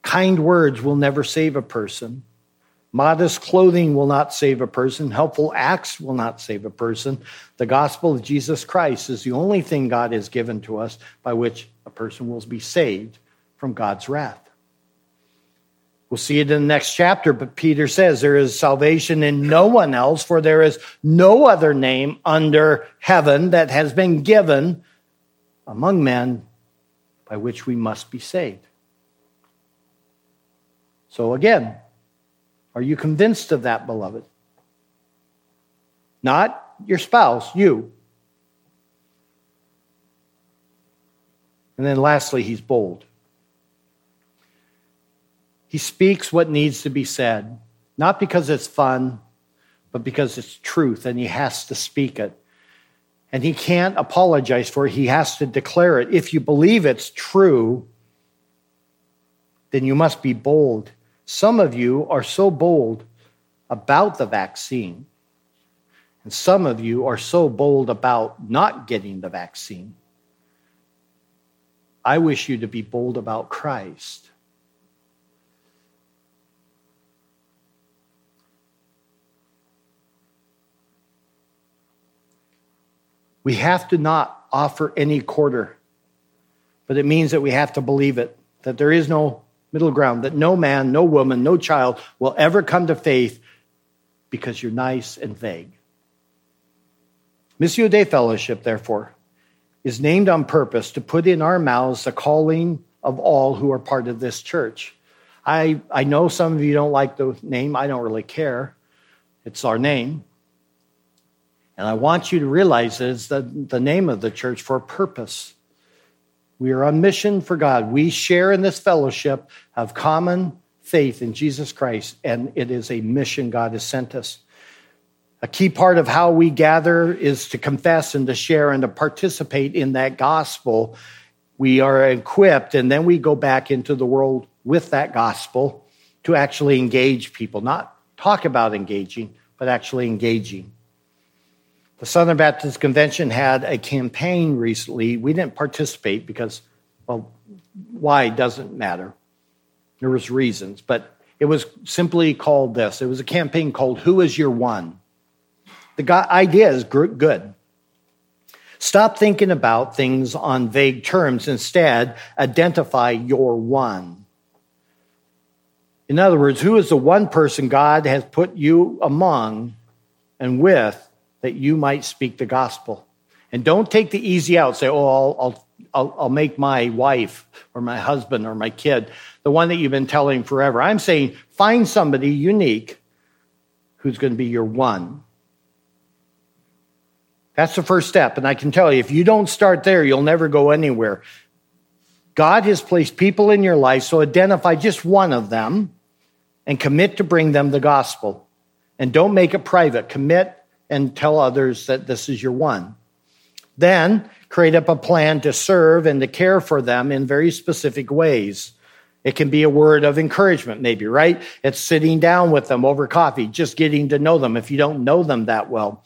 Kind words will never save a person. Modest clothing will not save a person. Helpful acts will not save a person. The gospel of Jesus Christ is the only thing God has given to us by which a person will be saved from God's wrath. We'll see it in the next chapter, but Peter says there is salvation in no one else, for there is no other name under heaven that has been given among men by which we must be saved. So, again, are you convinced of that, beloved? Not your spouse, you. And then lastly, he's bold. He speaks what needs to be said, not because it's fun, but because it's truth and he has to speak it. And he can't apologize for it, he has to declare it. If you believe it's true, then you must be bold some of you are so bold about the vaccine, and some of you are so bold about not getting the vaccine. I wish you to be bold about Christ. We have to not offer any quarter, but it means that we have to believe it, that there is no middle ground, that no man, no woman, no child will ever come to faith because you're nice and vague. Missio Dei Fellowship, therefore, is named on purpose to put in our mouths the calling of all who are part of this church. I, I know some of you don't like the name. I don't really care. It's our name. And I want you to realize that it's the, the name of the church for a purpose. We are on mission for God. We share in this fellowship of common faith in Jesus Christ, and it is a mission God has sent us. A key part of how we gather is to confess and to share and to participate in that gospel. We are equipped, and then we go back into the world with that gospel to actually engage people, not talk about engaging, but actually engaging. The Southern Baptist Convention had a campaign recently. We didn't participate because, well, why doesn't matter. There was reasons, but it was simply called this. It was a campaign called "Who Is Your One." The idea is good. Stop thinking about things on vague terms. Instead, identify your one. In other words, who is the one person God has put you among and with that you might speak the gospel. And don't take the easy out. Say, oh, I'll, I'll, I'll make my wife or my husband or my kid the one that you've been telling forever. I'm saying find somebody unique who's going to be your one. That's the first step. And I can tell you, if you don't start there, you'll never go anywhere. God has placed people in your life, so identify just one of them and commit to bring them the gospel. And don't make it private. Commit and tell others that this is your one. Then create up a plan to serve and to care for them in very specific ways. It can be a word of encouragement, maybe, right? It's sitting down with them over coffee, just getting to know them if you don't know them that well.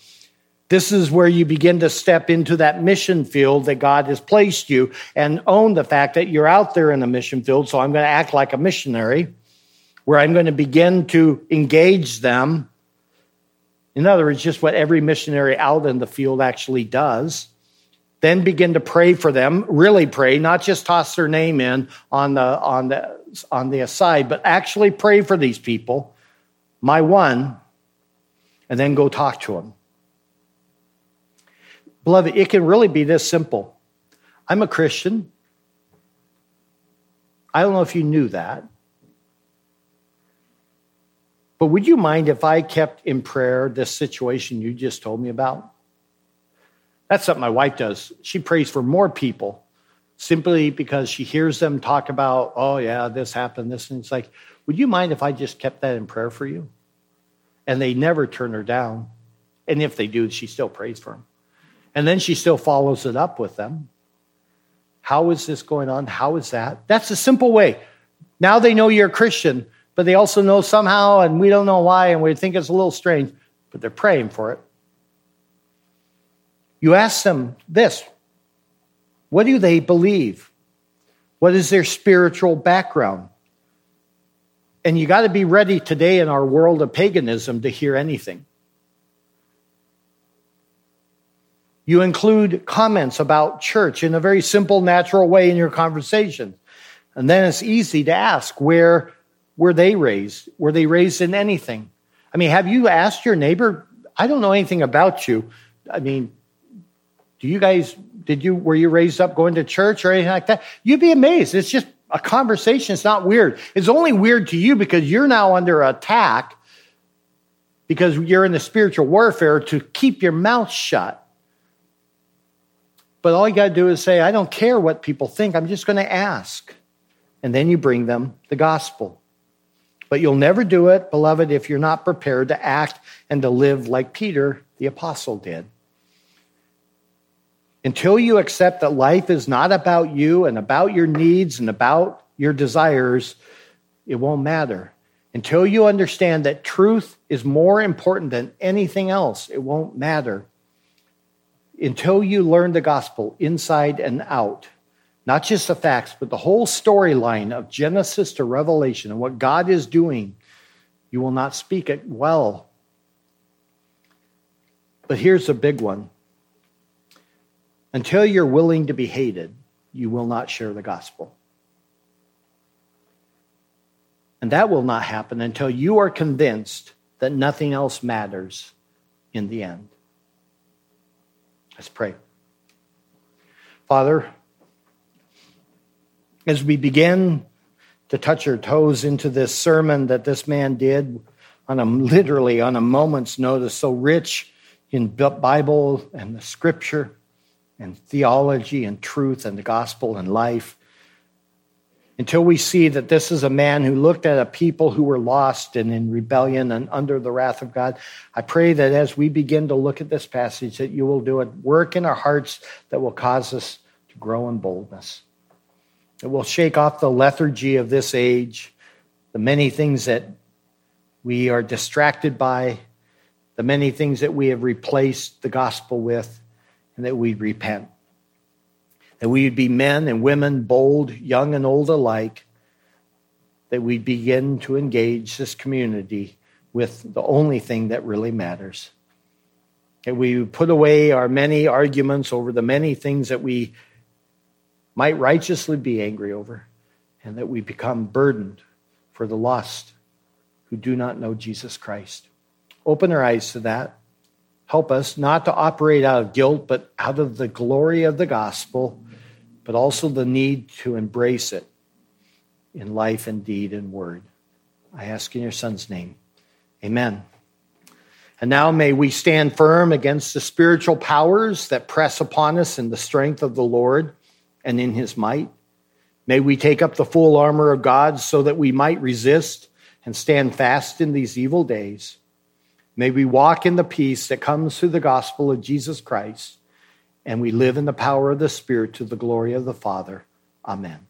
This is where you begin to step into that mission field that God has placed you and own the fact that you're out there in the mission field. So I'm going to act like a missionary where I'm going to begin to engage them in other words, just what every missionary out in the field actually does. Then begin to pray for them, really pray, not just toss their name in on the, on the, on the aside, but actually pray for these people my one, and then go talk to them. Beloved, it can really be this simple. I'm a Christian. I don't know if you knew that. But would you mind if I kept in prayer this situation you just told me about? That's something my wife does. She prays for more people simply because she hears them talk about, oh, yeah, this happened, this. And it's like, would you mind if I just kept that in prayer for you? And they never turn her down. And if they do, she still prays for them. And then she still follows it up with them. How is this going on? How is that? That's a simple way. Now they know you're a Christian, but they also know somehow, and we don't know why, and we think it's a little strange, but they're praying for it. You ask them this what do they believe? What is their spiritual background? And you got to be ready today in our world of paganism to hear anything. You include comments about church in a very simple, natural way in your conversation. And then it's easy to ask where were they raised? Were they raised in anything? I mean, have you asked your neighbor? I don't know anything about you. I mean, do you guys, did you, were you raised up going to church or anything like that? You'd be amazed. It's just a conversation. It's not weird. It's only weird to you because you're now under attack because you're in the spiritual warfare to keep your mouth shut. But all you got to do is say, I don't care what people think. I'm just going to ask. And then you bring them the gospel. But you'll never do it, beloved, if you're not prepared to act and to live like Peter, the apostle, did. Until you accept that life is not about you and about your needs and about your desires, it won't matter. Until you understand that truth is more important than anything else, it won't matter. Until you learn the gospel inside and out, not just the facts, but the whole storyline of Genesis to Revelation and what God is doing, you will not speak it well. But here's a big one until you're willing to be hated, you will not share the gospel. And that will not happen until you are convinced that nothing else matters in the end. Let's pray. Father, as we begin to touch our toes into this sermon that this man did on a literally on a moment's notice, so rich in Bible and the scripture, and theology and truth and the gospel and life until we see that this is a man who looked at a people who were lost and in rebellion and under the wrath of God. I pray that as we begin to look at this passage, that you will do a work in our hearts that will cause us to grow in boldness. It will shake off the lethargy of this age, the many things that we are distracted by, the many things that we have replaced the gospel with and that we'd repent. That we'd be men and women, bold, young and old alike, that we'd begin to engage this community with the only thing that really matters. That we put away our many arguments over the many things that we might righteously be angry over, and that we become burdened for the lost who do not know Jesus Christ. Open our eyes to that. Help us not to operate out of guilt, but out of the glory of the gospel, but also the need to embrace it in life and deed and word. I ask in your son's name. Amen. And now may we stand firm against the spiritual powers that press upon us in the strength of the Lord and in his might. May we take up the full armor of God so that we might resist and stand fast in these evil days. May we walk in the peace that comes through the gospel of Jesus Christ, and we live in the power of the Spirit to the glory of the Father. Amen.